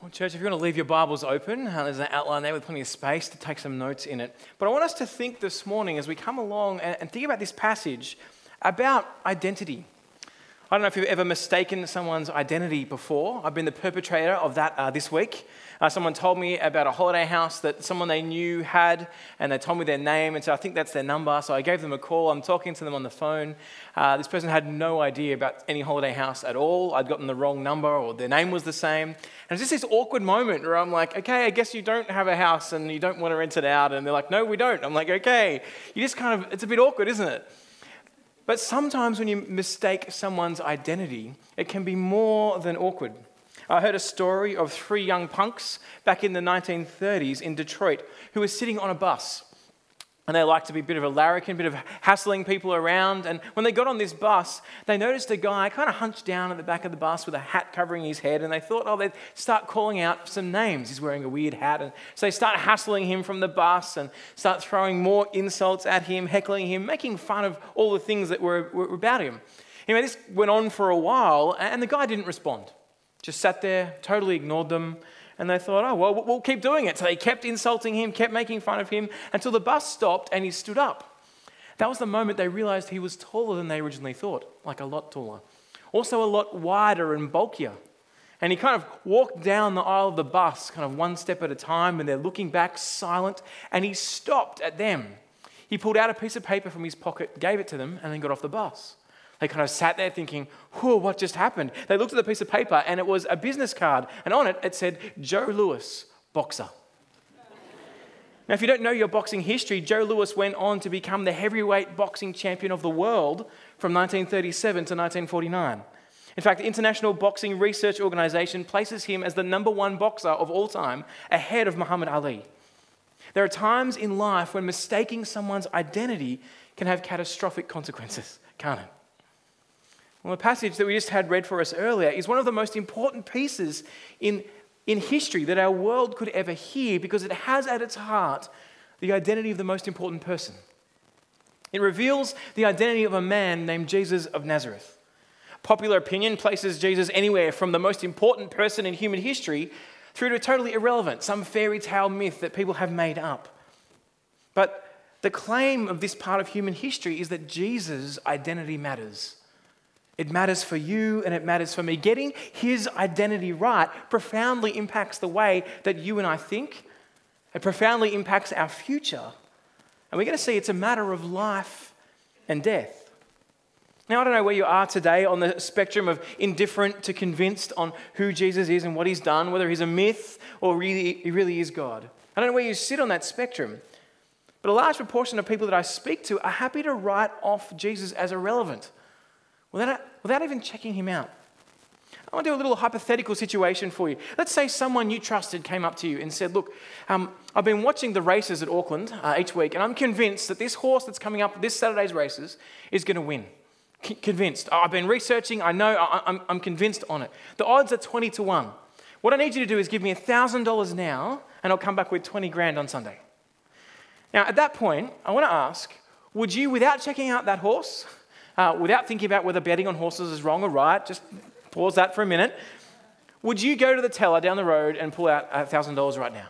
Well, church, if you want to leave your Bibles open, uh, there's an outline there with plenty of space to take some notes in it. But I want us to think this morning as we come along and, and think about this passage about identity. I don't know if you've ever mistaken someone's identity before. I've been the perpetrator of that uh, this week. Uh, someone told me about a holiday house that someone they knew had, and they told me their name, and so I think that's their number. So I gave them a call. I'm talking to them on the phone. Uh, this person had no idea about any holiday house at all. I'd gotten the wrong number, or their name was the same. And it's just this awkward moment where I'm like, okay, I guess you don't have a house and you don't want to rent it out. And they're like, no, we don't. I'm like, okay. You just kind of, it's a bit awkward, isn't it? But sometimes when you mistake someone's identity, it can be more than awkward. I heard a story of three young punks back in the 1930s in Detroit who were sitting on a bus. And they liked to be a bit of a larrikin, a bit of hassling people around. And when they got on this bus, they noticed a guy kind of hunched down at the back of the bus with a hat covering his head. And they thought, oh, they'd start calling out some names. He's wearing a weird hat. And so they start hassling him from the bus and start throwing more insults at him, heckling him, making fun of all the things that were, were about him. Anyway, this went on for a while, and the guy didn't respond. Just sat there, totally ignored them. And they thought, oh, well, we'll keep doing it. So they kept insulting him, kept making fun of him until the bus stopped and he stood up. That was the moment they realized he was taller than they originally thought, like a lot taller. Also, a lot wider and bulkier. And he kind of walked down the aisle of the bus, kind of one step at a time, and they're looking back, silent. And he stopped at them. He pulled out a piece of paper from his pocket, gave it to them, and then got off the bus. They kind of sat there thinking, whoa, what just happened? They looked at the piece of paper and it was a business card. And on it, it said, Joe Louis, boxer. Now, if you don't know your boxing history, Joe Louis went on to become the heavyweight boxing champion of the world from 1937 to 1949. In fact, the International Boxing Research Organization places him as the number one boxer of all time, ahead of Muhammad Ali. There are times in life when mistaking someone's identity can have catastrophic consequences, can't it? Well, the passage that we just had read for us earlier is one of the most important pieces in, in history that our world could ever hear because it has at its heart the identity of the most important person. It reveals the identity of a man named Jesus of Nazareth. Popular opinion places Jesus anywhere from the most important person in human history through to a totally irrelevant, some fairy tale myth that people have made up. But the claim of this part of human history is that Jesus' identity matters. It matters for you and it matters for me. Getting his identity right profoundly impacts the way that you and I think, it profoundly impacts our future. And we're going to see it's a matter of life and death. Now, I don't know where you are today on the spectrum of indifferent to convinced on who Jesus is and what he's done, whether he's a myth or really, he really is God. I don't know where you sit on that spectrum. But a large proportion of people that I speak to are happy to write off Jesus as irrelevant without, without even checking him out. I want to do a little hypothetical situation for you. Let's say someone you trusted came up to you and said, Look, um, I've been watching the races at Auckland uh, each week, and I'm convinced that this horse that's coming up this Saturday's races is going to win. C- convinced. I've been researching, I know, I- I'm, I'm convinced on it. The odds are 20 to 1. What I need you to do is give me $1,000 now, and I'll come back with 20 grand on Sunday. Now, at that point, I want to ask would you, without checking out that horse, uh, without thinking about whether betting on horses is wrong or right, just pause that for a minute. Would you go to the teller down the road and pull out $1,000 right now?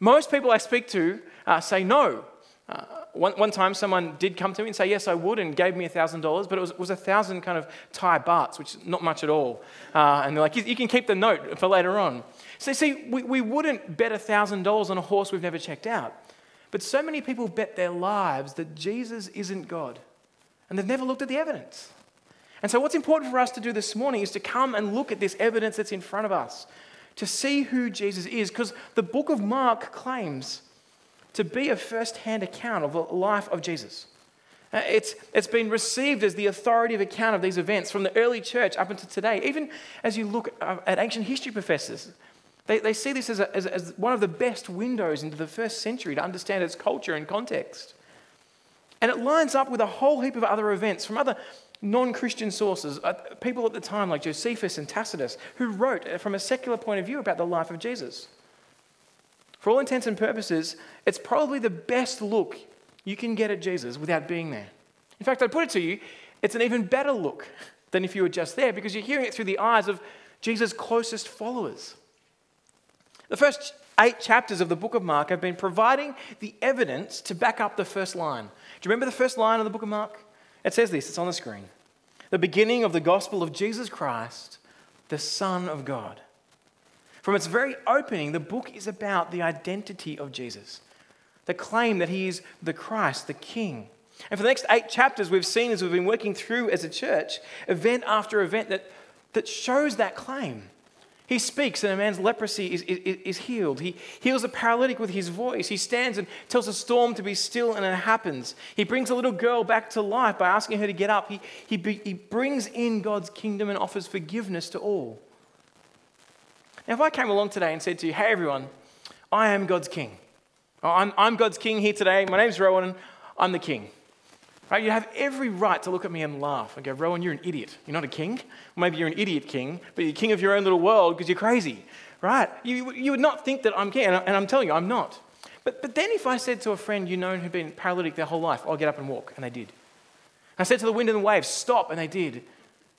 Most people I speak to uh, say no. Uh, one, one time, someone did come to me and say, Yes, I would, and gave me $1,000, but it was, it was 1,000 kind of Thai bahts, which is not much at all. Uh, and they're like, you, you, can keep the note for later on. So, see, we, we wouldn't bet $1,000 on a horse we've never checked out. But so many people bet their lives that Jesus isn't God and they've never looked at the evidence. And so, what's important for us to do this morning is to come and look at this evidence that's in front of us, to see who Jesus is, because the book of Mark claims to be a first hand account of the life of Jesus. Uh, it's, it's been received as the authoritative account of these events from the early church up until today. Even as you look uh, at ancient history professors, they, they see this as, a, as, as one of the best windows into the first century to understand its culture and context. And it lines up with a whole heap of other events from other non Christian sources, uh, people at the time like Josephus and Tacitus, who wrote uh, from a secular point of view about the life of Jesus. For all intents and purposes, it's probably the best look you can get at Jesus without being there. In fact, I put it to you, it's an even better look than if you were just there because you're hearing it through the eyes of Jesus' closest followers. The first eight chapters of the book of Mark have been providing the evidence to back up the first line. You remember the first line of the book of Mark? It says this, it's on the screen. The beginning of the gospel of Jesus Christ, the Son of God. From its very opening, the book is about the identity of Jesus, the claim that he is the Christ, the King. And for the next eight chapters, we've seen as we've been working through as a church, event after event that, that shows that claim. He speaks, and a man's leprosy is, is, is, healed. He heals a paralytic with his voice. He stands and tells a storm to be still, and it happens. He brings a little girl back to life by asking her to get up. He, he, he brings in God's kingdom and offers forgiveness to all. Now, if I came along today and said to you, hey, everyone, I am God's king. I'm, I'm God's king here today. My name's Rowan. I'm the king. Right? You have every right to look at me and laugh and go, Rowan, you're an idiot. You're not a king. Or maybe you're an idiot king, but you're king of your own little world because you're crazy. Right? You, you would not think that I'm king, and I'm telling you, I'm not. But, but then if I said to a friend you know who'd been paralytic their whole life, I'll get up and walk, and they did. I said to the wind and the waves, stop, and they did.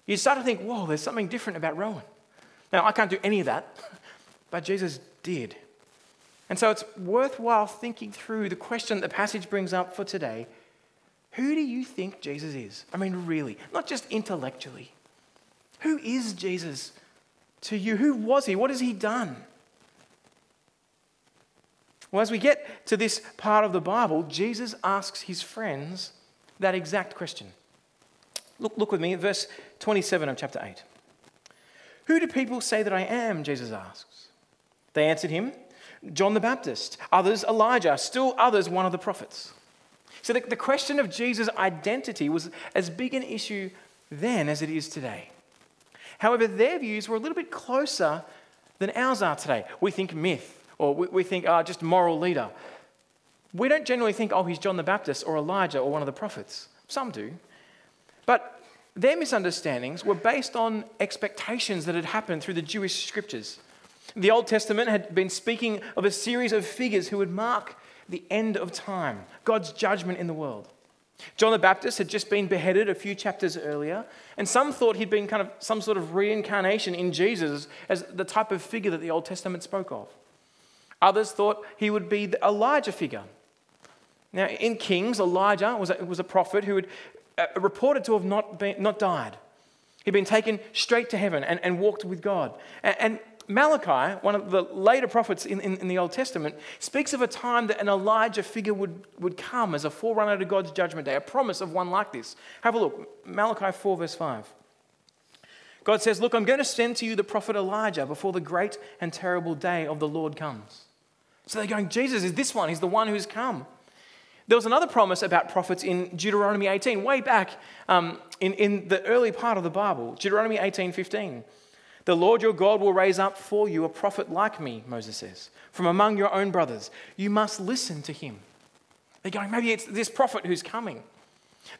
You start to think, whoa, there's something different about Rowan. Now, I can't do any of that, but Jesus did. And so it's worthwhile thinking through the question that the passage brings up for today who do you think Jesus is? I mean, really, not just intellectually. Who is Jesus to you? Who was he? What has he done? Well, as we get to this part of the Bible, Jesus asks his friends that exact question. Look, look with me at verse 27 of chapter 8. Who do people say that I am? Jesus asks. They answered him, John the Baptist, others Elijah, still others one of the prophets. So the, the question of Jesus' identity was as big an issue then as it is today. However, their views were a little bit closer than ours are today. We think myth, or we, we think uh, just moral leader. We don't generally think, oh, he's John the Baptist or Elijah or one of the prophets. Some do. But their misunderstandings were based on expectations that had happened through the Jewish scriptures. The Old Testament had been speaking of a series of figures who would mark the end of time, God's judgment in the world. John the Baptist had just been beheaded a few chapters earlier, and some thought he'd been kind of some sort of reincarnation in Jesus as the type of figure that the Old Testament spoke of. Others thought he would be the Elijah figure. Now, in Kings, Elijah was a, was a prophet who had uh, reported to have not, been, not died. He'd been taken straight to heaven and, and walked with God. And, and Malachi, one of the later prophets in, in, in, the Old Testament, speaks of a time that an Elijah figure would, would come as a forerunner to God's judgment day, a promise of one like this. Have a look. Malachi 4, verse 5. God says, Look, I'm going to send to you the prophet Elijah before the great and terrible day of the Lord comes. So they're going, Jesus is this one. He's the one who's come. There was another promise about prophets in Deuteronomy 18, way back um, in, in the early part of the Bible. Deuteronomy 18, 15. The Lord your God will raise up for you a prophet like me, Moses says, from among your own brothers. You must listen to him. They're going, maybe it's this prophet who's coming.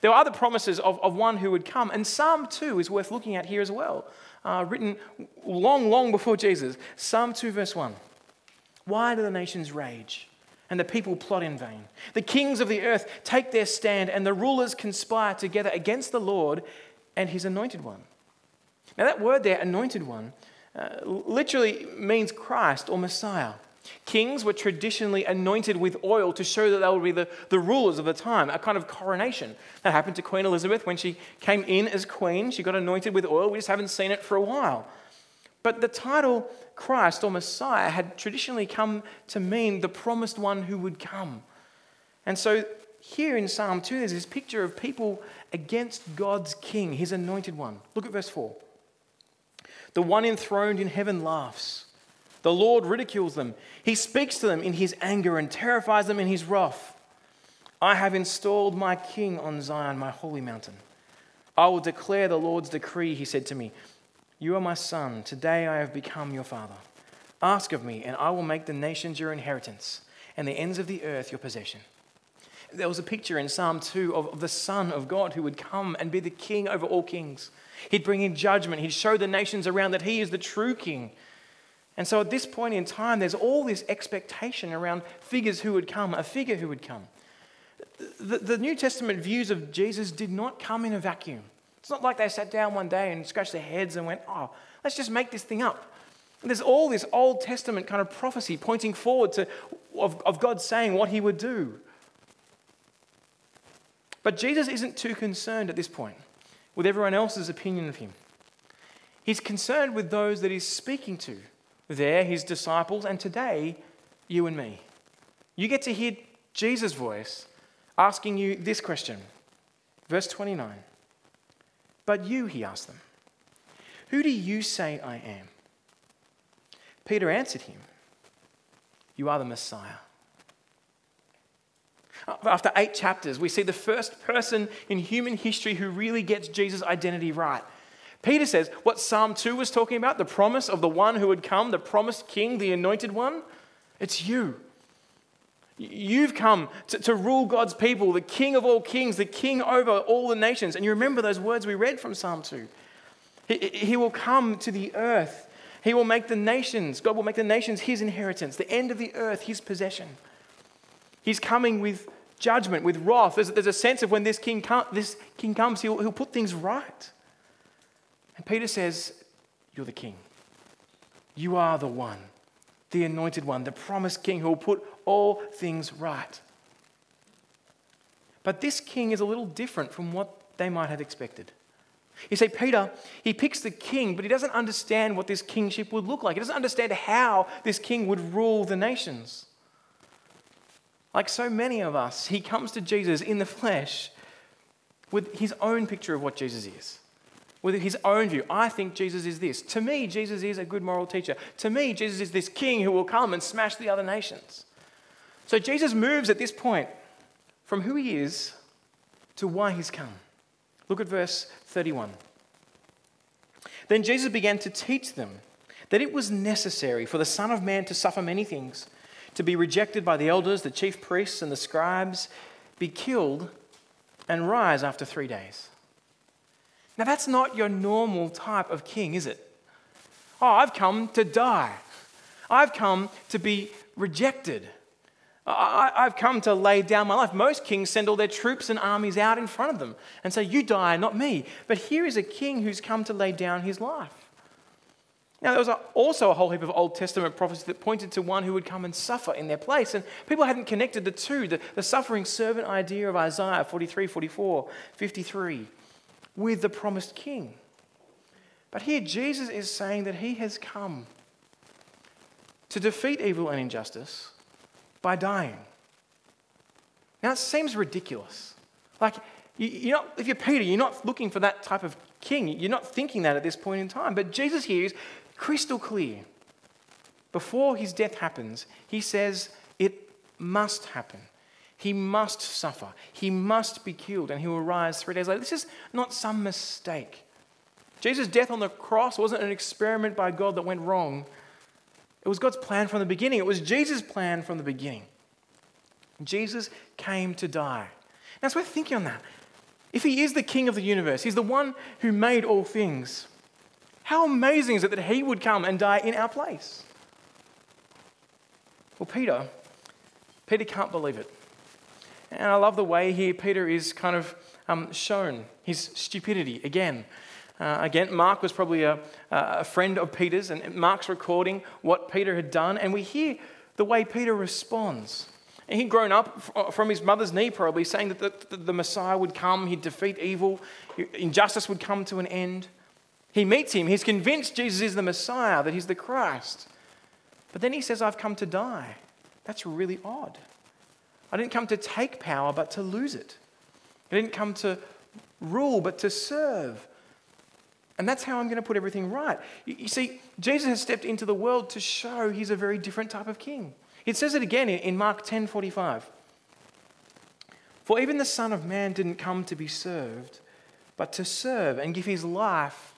There are other promises of, of one who would come, and Psalm 2 is worth looking at here as well, uh, written long, long before Jesus. Psalm 2, verse 1. Why do the nations rage and the people plot in vain? The kings of the earth take their stand, and the rulers conspire together against the Lord and his anointed one. Now, that word there, anointed one, uh, literally means Christ or Messiah. Kings were traditionally anointed with oil to show that they would be the, the rulers of the time, a kind of coronation. That happened to Queen Elizabeth when she came in as queen. She got anointed with oil. We just haven't seen it for a while. But the title Christ or Messiah had traditionally come to mean the promised one who would come. And so here in Psalm 2, there's this picture of people against God's king, his anointed one. Look at verse 4. The one enthroned in heaven laughs. The Lord ridicules them. He speaks to them in his anger and terrifies them in his wrath. I have installed my king on Zion, my holy mountain. I will declare the Lord's decree, he said to me. You are my son. Today I have become your father. Ask of me, and I will make the nations your inheritance, and the ends of the earth your possession. There was a picture in Psalm 2 of, the Son of God who would come and be the king over all kings. He'd bring in judgment. He'd show the nations around that he is the true king. And so at this point in time, there's all this expectation around figures who would come, a figure who would come. The, the, New Testament views of Jesus did not come in a vacuum. It's not like they sat down one day and scratched their heads and went, oh, let's just make this thing up. There's all this Old Testament kind of prophecy pointing forward to of, of God saying what he would do. But Jesus isn't too concerned at this point with everyone else's opinion of him. He's concerned with those that he's speaking to. There, his disciples, and today, you and me. You get to hear Jesus' voice asking you this question. Verse 29. But you, he asked them, who do you say I am? Peter answered him, You are the Messiah. After eight chapters, we see the first person in human history who really gets Jesus' identity right. Peter says what Psalm 2 was talking about, the promise of the one who would come, the promised king, the anointed one, it's you. You've come to, to, rule God's people, the king of all kings, the king over all the nations. And you remember those words we read from Psalm 2. He, he will come to the earth he will make the nations, God will make the nations his inheritance, the end of the earth his possession. He's coming with judgment, with wrath. There's, there's a sense of when this king, this king comes, he'll, he'll put things right. And Peter says, You're the king. You are the one, the anointed one, the promised king who will put all things right. But this king is a little different from what they might have expected. You see, Peter, he picks the king, but he doesn't understand what this kingship would look like. He doesn't understand how this king would rule the nations. Like so many of us, he comes to Jesus in the flesh with his own picture of what Jesus is, with his own view. I think Jesus is this. To me, Jesus is a good moral teacher. To me, Jesus is this king who will come and smash the other nations. So Jesus moves at this point from who he is to why he's come. Look at verse 31. Then Jesus began to teach them that it was necessary for the Son of Man to suffer many things, to be rejected by the elders, the chief priests, and the scribes, be killed, and rise after three days. Now, that's not your normal type of king, is it? Oh, I've come to die. I've come to be rejected. I, have come to lay down my life. Most kings send all their troops and armies out in front of them and say, You die, not me. But here is a king who's come to lay down his life. Now, there was also a whole heap of Old Testament prophecy that pointed to one who would come and suffer in their place. And people hadn't connected the two the, the suffering servant idea of Isaiah 43, 44, 53 with the promised king. But here, Jesus is saying that he has come to defeat evil and injustice by dying. Now, it seems ridiculous. Like, you, are not, if you're Peter, you're not looking for that type of king. You're not thinking that at this point in time. But Jesus here is crystal clear. Before his death happens, he says it must happen. He must suffer. He must be killed, and he will rise three days later. This is not some mistake. Jesus' death on the cross wasn't an experiment by God that went wrong. It was God's plan from the beginning. It was Jesus' plan from the beginning. Jesus came to die. Now, it's worth thinking on that. If he is the king of the universe, he's the one who made all things, how amazing is it that he would come and die in our place? Well, Peter, Peter can't believe it. And I love the way here Peter is kind of um, shown his stupidity again. Uh, again, Mark was probably a, a friend of Peter's, and Mark's recording what Peter had done, and we hear the way Peter responds. And he'd grown up from his mother's knee, probably, saying that the, the Messiah would come, he'd defeat evil, injustice would come to an end. He meets him, he's convinced Jesus is the Messiah, that he's the Christ. But then he says, I've come to die. That's really odd. I didn't come to take power, but to lose it. I didn't come to rule, but to serve. And that's how I'm going to put everything right. You see, Jesus has stepped into the world to show he's a very different type of king. It says it again in Mark 10 45. For even the Son of Man didn't come to be served, but to serve and give his life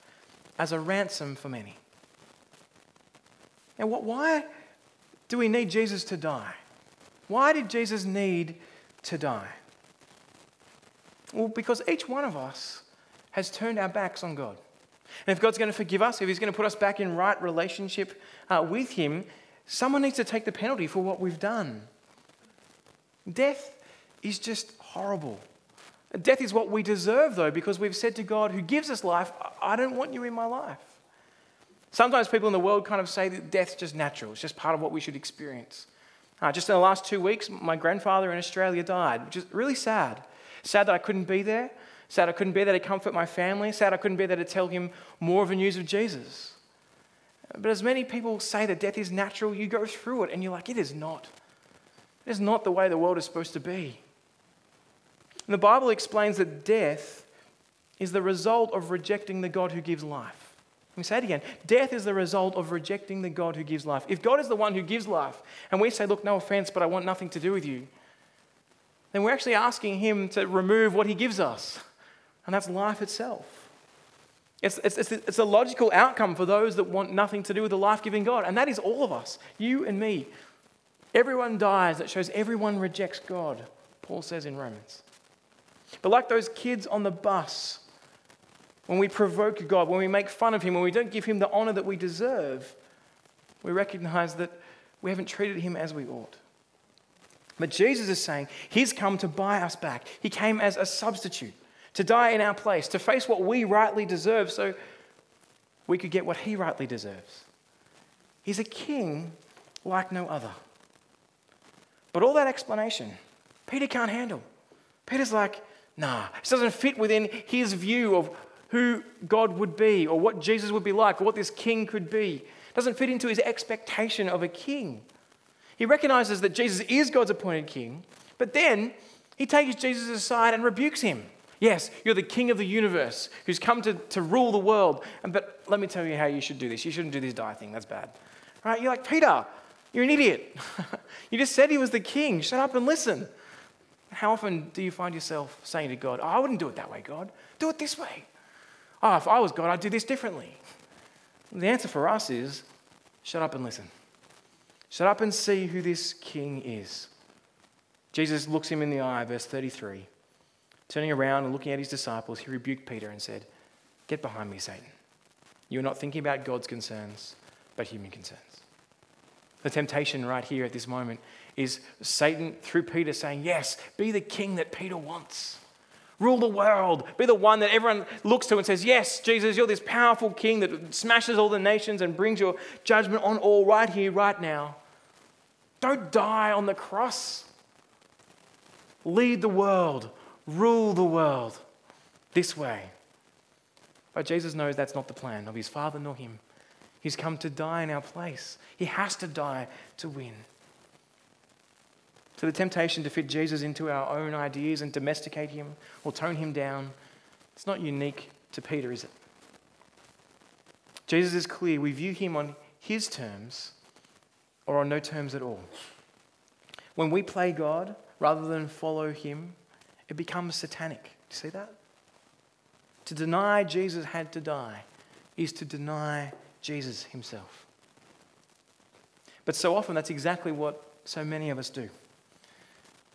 as a ransom for many. Now, why do we need Jesus to die? Why did Jesus need to die? Well, because each one of us has turned our backs on God. And if God's going to forgive us, if He's going to put us back in right relationship uh, with Him, someone needs to take the penalty for what we've done. Death is just horrible. Death is what we deserve, though, because we've said to God, who gives us life, I don't want you in my life. Sometimes people in the world kind of say that death's just natural, it's just part of what we should experience. Uh, just in the last two weeks, my grandfather in Australia died, which is really sad. Sad that I couldn't be there. Sad I couldn't be there to comfort my family. Sad I couldn't be there to tell him more of the news of Jesus. But as many people say that death is natural, you go through it and you're like, it is not. It is not the way the world is supposed to be. And the Bible explains that death is the result of rejecting the God who gives life. Let me say it again. Death is the result of rejecting the God who gives life. If God is the one who gives life, and we say, Look, no offense, but I want nothing to do with you, then we're actually asking Him to remove what He gives us, and that's life itself. It's, it's, it's, it's a logical outcome for those that want nothing to do with the life giving God, and that is all of us, you and me. Everyone dies. That shows everyone rejects God, Paul says in Romans. But like those kids on the bus, when we provoke God, when we make fun of Him, when we don't give Him the honor that we deserve, we recognize that we haven't treated Him as we ought. But Jesus is saying He's come to buy us back. He came as a substitute, to die in our place, to face what we rightly deserve so we could get what He rightly deserves. He's a king like no other. But all that explanation, Peter can't handle. Peter's like, nah, this doesn't fit within his view of who God would be or what Jesus would be like or what this king could be. It doesn't fit into his expectation of a king. He recognizes that Jesus is God's appointed king, but then he takes Jesus aside and rebukes him. Yes, you're the king of the universe who's come to, to rule the world. But let me tell you how you should do this. You shouldn't do this die thing. That's bad. Right? You're like, Peter, you're an idiot. you just said he was the king. Shut up and listen. How often do you find yourself saying to God, oh, I wouldn't do it that way, God. Do it this way. Oh, if I was God, I'd do this differently. The answer for us is shut up and listen. Shut up and see who this king is. Jesus looks him in the eye, verse 33. Turning around and looking at his disciples, he rebuked Peter and said, Get behind me, Satan. You are not thinking about God's concerns, but human concerns. The temptation right here at this moment is Satan through Peter saying, Yes, be the king that Peter wants. Rule the world. Be the one that everyone looks to and says, Yes, Jesus, you're this powerful king that smashes all the nations and brings your judgment on all right here, right now. Don't die on the cross. Lead the world, rule the world this way. But Jesus knows that's not the plan of his Father nor him. He's come to die in our place. He has to die to win. So the temptation to fit Jesus into our own ideas and domesticate him or tone him down, it's not unique to Peter, is it? Jesus is clear. We view him on his terms or on no terms at all. When we play God rather than follow him, it becomes satanic. Do you see that? To deny Jesus had to die is to deny Jesus himself. But so often, that's exactly what so many of us do.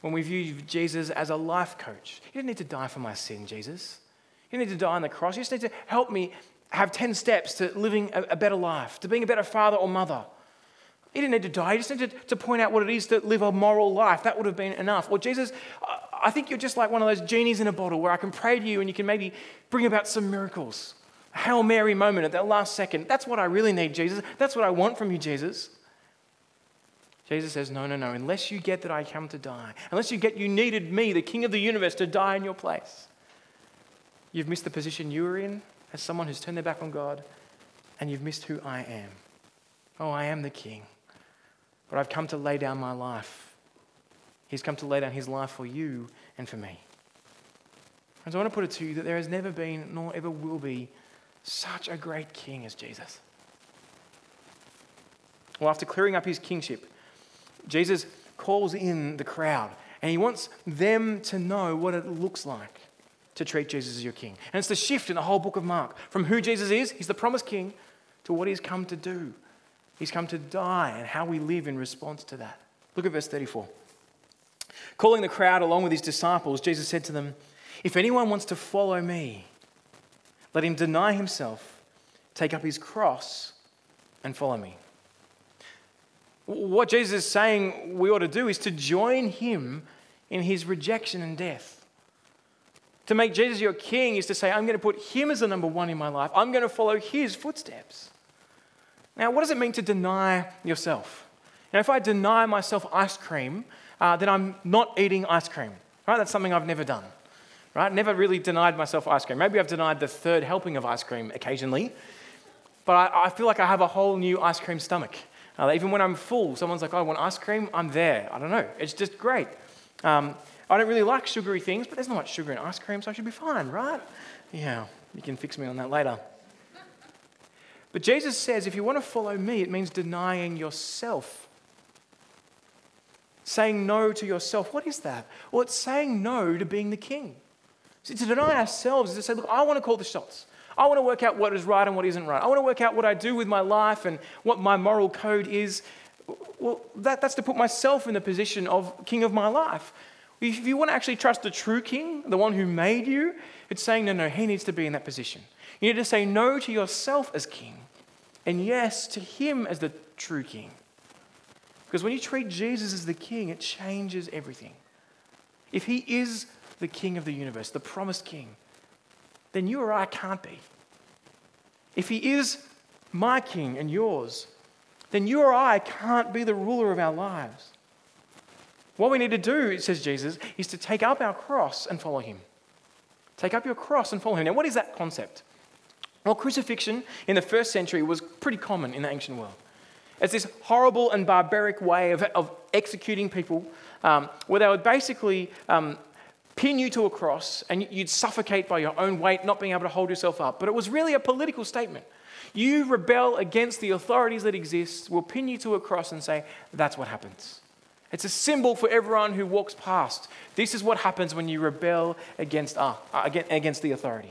When we view Jesus as a life coach, you didn't need to die for my sin, Jesus. You didn't need to die on the cross. You just need to help me have 10 steps to living a, better life, to being a better father or mother. You didn't need to die. You just needed to point out what it is to live a moral life. That would have been enough. Or Jesus, I think you're just like one of those genies in a bottle where I can pray to you and you can maybe bring about some miracles. A Hail Mary moment at that last second. That's what I really need, Jesus. That's what I want from you, Jesus. Jesus says, No, no, no. Unless you get that I come to die, unless you get you needed me, the King of the universe, to die in your place, you've missed the position you were in as someone who's turned their back on God, and you've missed who I am. Oh, I am the King. But I've come to lay down my life. He's come to lay down his life for you and for me. And so I want to put it to you that there has never been, nor ever will be, such a great king as Jesus. Well, after clearing up his kingship, Jesus calls in the crowd and he wants them to know what it looks like to treat Jesus as your king. And it's the shift in the whole book of Mark from who Jesus is, he's the promised king, to what he's come to do. He's come to die and how we live in response to that. Look at verse 34. Calling the crowd along with his disciples, Jesus said to them, If anyone wants to follow me, let him deny himself, take up his cross, and follow me. What Jesus is saying we ought to do is to join him in his rejection and death. To make Jesus your king is to say, I'm going to put him as the number one in my life. I'm going to follow his footsteps. Now, what does it mean to deny yourself? Now, if I deny myself ice cream, uh, then I'm not eating ice cream. Right? That's something I've never done. Right? Never really denied myself ice cream. Maybe I've denied the third helping of ice cream occasionally, but I, I feel like I have a whole new ice cream stomach. Uh, even when I'm full, someone's like, oh, I want ice cream, I'm there. I don't know. It's just great. Um, I don't really like sugary things, but there's not much sugar in ice cream, so I should be fine, right? Yeah, you can fix me on that later. But Jesus says if you want to follow me, it means denying yourself. Saying no to yourself. What is that? Well, it's saying no to being the king. See, to deny ourselves is to say, look, I want to call the shots. I want to work out what is right and what isn't right. I want to work out what I do with my life and what my moral code is. Well, that, that's to put myself in the position of king of my life. If you want to actually trust the true king, the one who made you, it's saying, no, no, he needs to be in that position. You need to say no to yourself as king and yes to him as the true king. Because when you treat Jesus as the king, it changes everything. If he is the king of the universe, the promised king, then you or I can't be. If he is my king and yours, then you or I can't be the ruler of our lives. What we need to do, says Jesus, is to take up our cross and follow him. Take up your cross and follow him. Now, what is that concept? Well, crucifixion in the first century was pretty common in the ancient world. It's this horrible and barbaric way of, of executing people um, where they would basically um, pin you to a cross and you'd suffocate by your own weight, not being able to hold yourself up. But it was really a political statement. You rebel against the authorities that exist, we'll pin you to a cross and say, that's what happens. It's a symbol for everyone who walks past. This is what happens when you rebel against, uh, against the authority.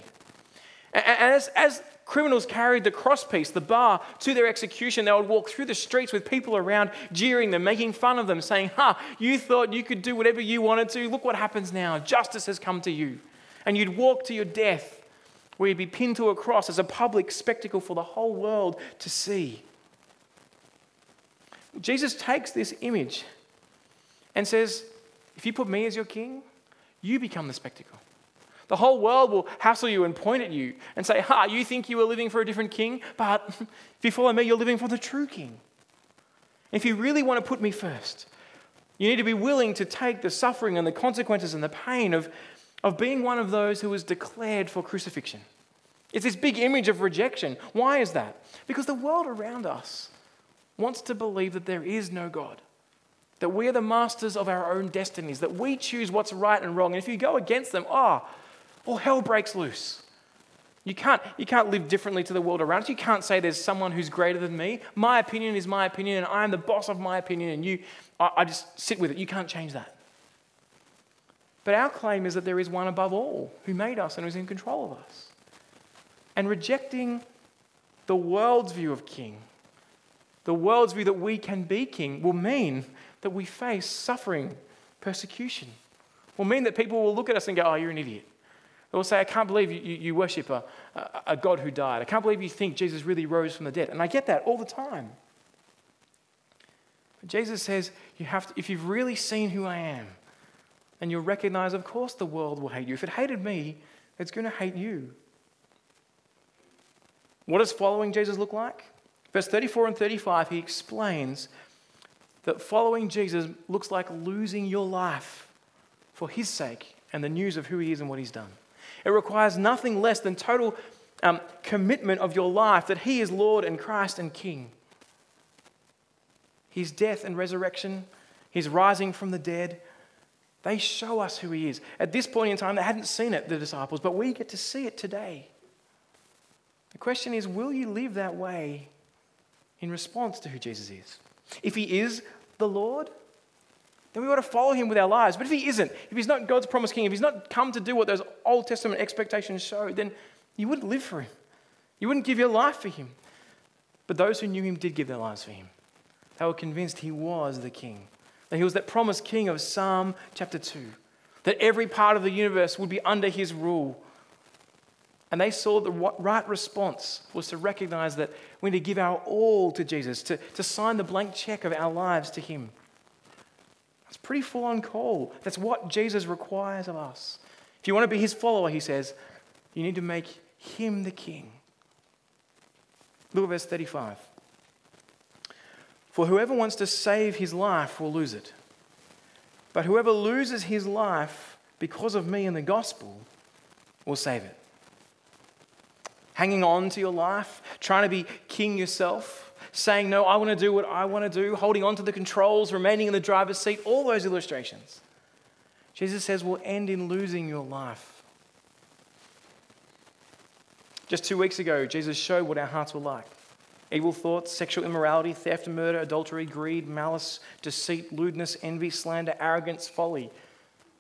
And as, as criminals carried the crosspiece, the bar, to their execution, they would walk through the streets with people around jeering them, making fun of them, saying, Ha, you thought you could do whatever you wanted to. Look what happens now. Justice has come to you. And you'd walk to your death, where you'd be pinned to a cross as a public spectacle for the whole world to see. Jesus takes this image and says, If you put me as your king, you become the spectacle. The whole world will hassle you and point at you and say, Ha, you think you were living for a different king, but if you follow me, you're living for the true king. If you really want to put me first, you need to be willing to take the suffering and the consequences and the pain of, of being one of those who was declared for crucifixion. It's this big image of rejection. Why is that? Because the world around us wants to believe that there is no God, that we're the masters of our own destinies, that we choose what's right and wrong. And if you go against them, oh, all hell breaks loose. You can't, you can't live differently to the world around us. You can't say there's someone who's greater than me. My opinion is my opinion, and I am the boss of my opinion, and you, I, I just sit with it. You can't change that. But our claim is that there is one above all who made us and who's in control of us. And rejecting the world's view of king, the world's view that we can be king, will mean that we face suffering, persecution. Will mean that people will look at us and go, Oh, you're an idiot. They will say, I can't believe you, you worship a, a God who died. I can't believe you think Jesus really rose from the dead. And I get that all the time. But Jesus says, you have to, if you've really seen who I am, and you'll recognize, of course, the world will hate you. If it hated me, it's going to hate you. What does following Jesus look like? Verse 34 and 35, he explains that following Jesus looks like losing your life for his sake and the news of who he is and what he's done. It requires nothing less than total um, commitment of your life that He is Lord and Christ and King. His death and resurrection, His rising from the dead, they show us who He is. At this point in time, they hadn't seen it, the disciples, but we get to see it today. The question is will you live that way in response to who Jesus is? If He is the Lord, then we ought to follow him with our lives. But if he isn't, if he's not God's promised king, if he's not come to do what those Old Testament expectations show, then you wouldn't live for him. You wouldn't give your life for him. But those who knew him did give their lives for him. They were convinced he was the king, that he was that promised king of Psalm chapter 2, that every part of the universe would be under his rule. And they saw the right response was to recognize that we need to give our all to Jesus, to, to sign the blank check of our lives to him. Pretty full on call. That's what Jesus requires of us. If you want to be his follower, he says, you need to make him the king. Look at verse 35. For whoever wants to save his life will lose it. But whoever loses his life because of me and the gospel will save it. Hanging on to your life, trying to be king yourself, saying, No, I want to do what I want to do, holding on to the controls, remaining in the driver's seat, all those illustrations. Jesus says will end in losing your life. Just two weeks ago, Jesus showed what our hearts were like evil thoughts, sexual immorality, theft, murder, adultery, greed, malice, deceit, lewdness, envy, slander, arrogance, folly.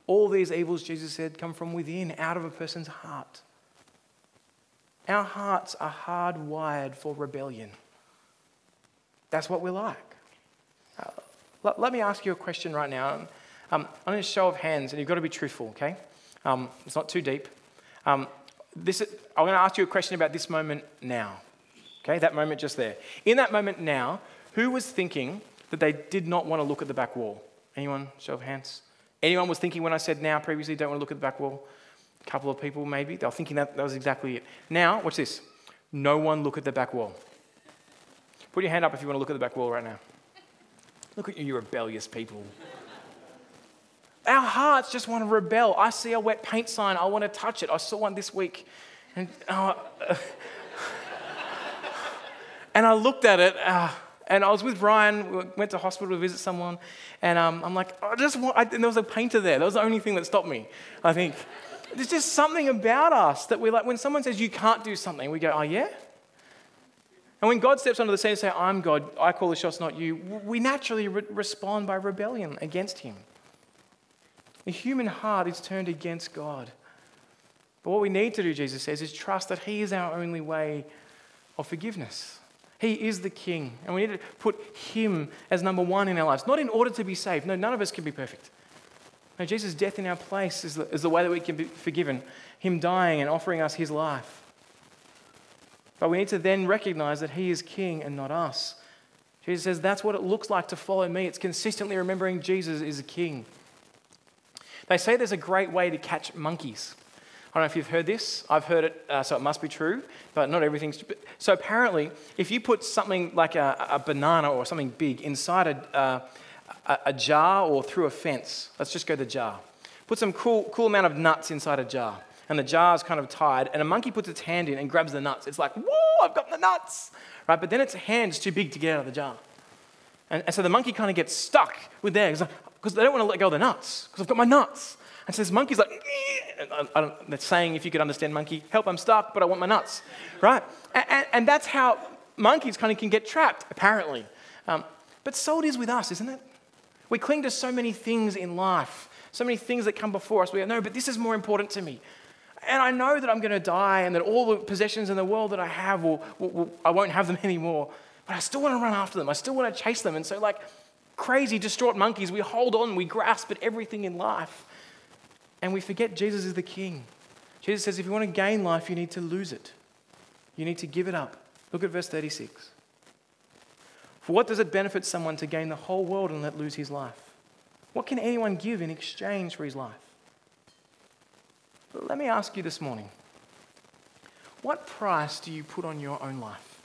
All these evils, Jesus said, come from within, out of a person's heart. Our hearts are hardwired for rebellion. That's what we're like. Uh, let, let, me ask you a question right now. Um, going to show of hands, and you've got to be truthful, okay? Um, it's not too deep. Um, this is, I'm going to ask you a question about this moment now. Okay, that moment just there. In that moment now, who was thinking that they did not want to look at the back wall? Anyone? Show of hands. Anyone was thinking when I said now previously, don't want to look at the back wall? A couple of people maybe. They were thinking that that was exactly it. Now, watch this. No one look at the back wall. Put your hand up if you want to look at the back wall right now. Look at you, you rebellious people. Our hearts just want to rebel. I see a wet paint sign. I want to touch it. I saw one this week. And, uh, and I looked at it, uh, and I was with Ryan. We went to hospital to visit someone, and um, I'm like, I just want. I, and there was a painter there. That was the only thing that stopped me. I think there's just something about us that we like. When someone says you can't do something, we go, oh yeah. And when God steps onto the scene and says, I'm God, I call the shots, not you, we naturally re- respond by rebellion against Him. The human heart is turned against God. But what we need to do, Jesus says, is trust that He is our only way of forgiveness. He is the King, and we need to put Him as number one in our lives, not in order to be saved. No, none of us can be perfect. Jesus' death in our place is the, is the way that we can be forgiven. Him dying and offering us His life. But we need to then recognize that He is King and not us. Jesus says that's what it looks like to follow me. It's consistently remembering Jesus is a King. They say there's a great way to catch monkeys. I don't know if you've heard this. I've heard it, uh, so it must be true, but not everything's. So apparently, if you put something like a, a banana or something big inside a, uh, a, jar or through a fence, let's just go the jar. Put some cool, cool amount of nuts inside a jar, and the jar is kind of tied, and a monkey puts its hand in and grabs the nuts. It's like, whoa, I've got the nuts, right? But then its hand's too big to get out of the jar. And, and so the monkey kind of gets stuck with there because they don't want to let go of the nuts because I've got my nuts. And so this monkey's like, I, I don't, saying, if you could understand monkey, help, I'm stuck, but I want my nuts, right? And, and, and that's how monkeys kind of can get trapped, apparently. Um, but so it is with us, isn't it? We cling to so many things in life, so many things that come before us. We go, no, but this is more important to me. And I know that I'm going to die and that all the possessions in the world that I have, will, will, will, I won't have them anymore. But I still want to run after them. I still want to chase them. And so, like crazy, distraught monkeys, we hold on, we grasp at everything in life and we forget Jesus is the King. Jesus says, if you want to gain life, you need to lose it. You need to give it up. Look at verse 36. For what does it benefit someone to gain the whole world and let lose his life? What can anyone give in exchange for his life? Let me ask you this morning what price do you put on your own life?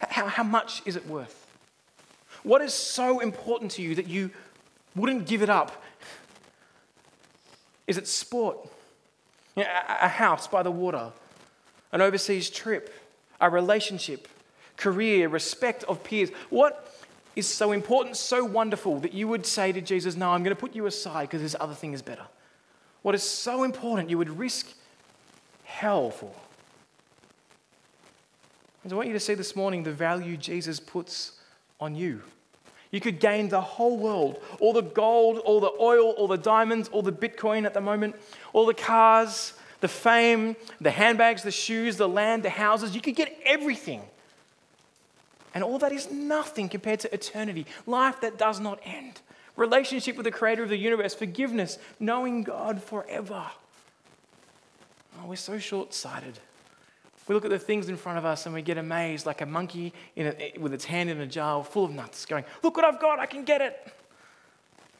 How, how much is it worth? What is so important to you that you wouldn't give it up is it sport? You know, a house by the water, an overseas trip, a relationship, career, respect of peers. What is so important, so wonderful that you would say to Jesus, No, I'm going to put you aside because this other thing is better? What is so important you would risk hell for? And I want you to see this morning the value Jesus puts on you. You could gain the whole world all the gold, all the oil, all the diamonds, all the Bitcoin at the moment, all the cars, the fame, the handbags, the shoes, the land, the houses. You could get everything. And all that is nothing compared to eternity, life that does not end, relationship with the creator of the universe, forgiveness, knowing God forever. Oh, we're so short sighted. We look at the things in front of us and we get amazed, like a monkey a, with its hand in a jar full of nuts, going, Look what I've got, I can get it.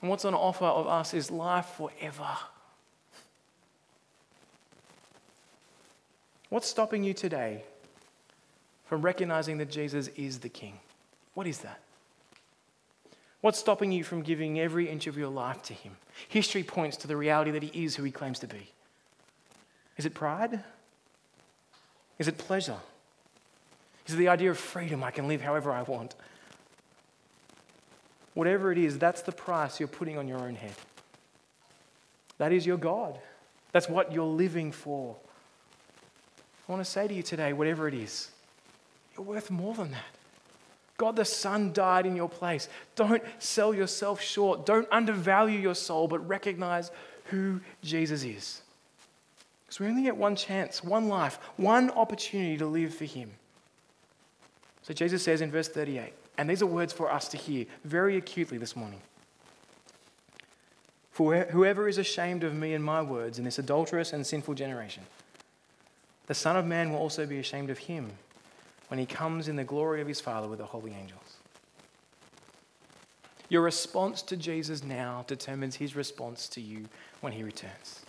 And what's on offer of us is life forever. What's stopping you today from recognizing that Jesus is the King? What is that? What's stopping you from giving every inch of your life to Him? History points to the reality that He is who He claims to be. Is it pride? Is it pleasure? Is it the idea of freedom? I can live however I want. Whatever it is, that's the price you're putting on your own head. That is your God. That's what you're living for. I want to say to you today, whatever it is, you're worth more than that. God the Son died in your place. Don't sell yourself short. Don't undervalue your soul, but recognize who Jesus is. Because we only get one chance, one life, one opportunity to live for Him. So Jesus says in verse 38, and these are words for us to hear very acutely this morning. For whoever is ashamed of me and my words in this adulterous and sinful generation, the Son of Man will also be ashamed of him when he comes in the glory of his Father with the holy angels. Your response to Jesus now determines his response to you when he returns.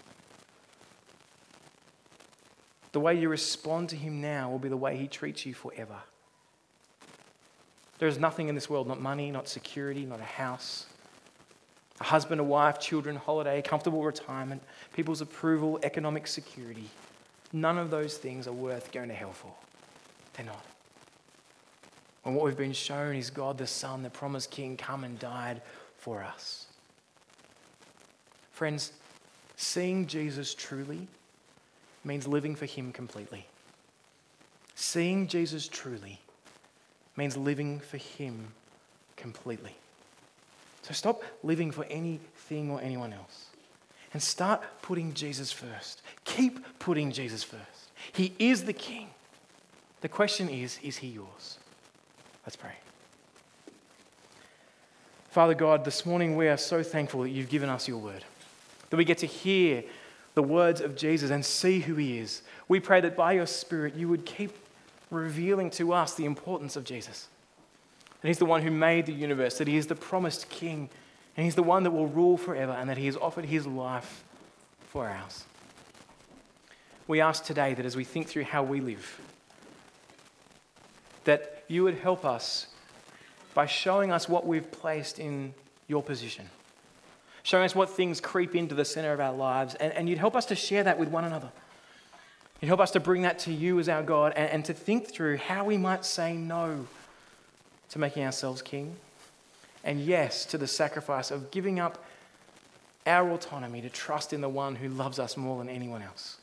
The way you respond to him now will be the way he treats you forever. There is nothing in this world, not money, not security, not a house, a husband, a wife, children, holiday, comfortable retirement, people's approval, economic security. None of those things are worth going to hell for. They're not. And what we've been shown is God the Son, the promised King, come and died for us. Friends, seeing Jesus truly means living for Him completely. Seeing Jesus truly means living for Him completely. So stop living for anything or anyone else and start putting Jesus first. Keep putting Jesus first. He is the King. The question is is He yours? Let's pray. Father God, this morning we are so thankful that you've given us your word, that we get to hear the words of Jesus and see who he is. We pray that by your Spirit you would keep revealing to us the importance of Jesus. That he's the one who made the universe, that he is the promised king, and he's the one that will rule forever, and that he has offered his life for ours. We ask today that as we think through how we live, that you would help us by showing us what we've placed in your position, showing us what things creep into the center of our lives, and, and you'd help us to share that with one another. You'd help us to bring that to you as our God and, and to think through how we might say no to making ourselves king, and yes to the sacrifice of giving up our autonomy to trust in the one who loves us more than anyone else.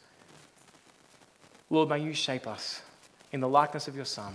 Lord, may you shape us in the likeness of your Son.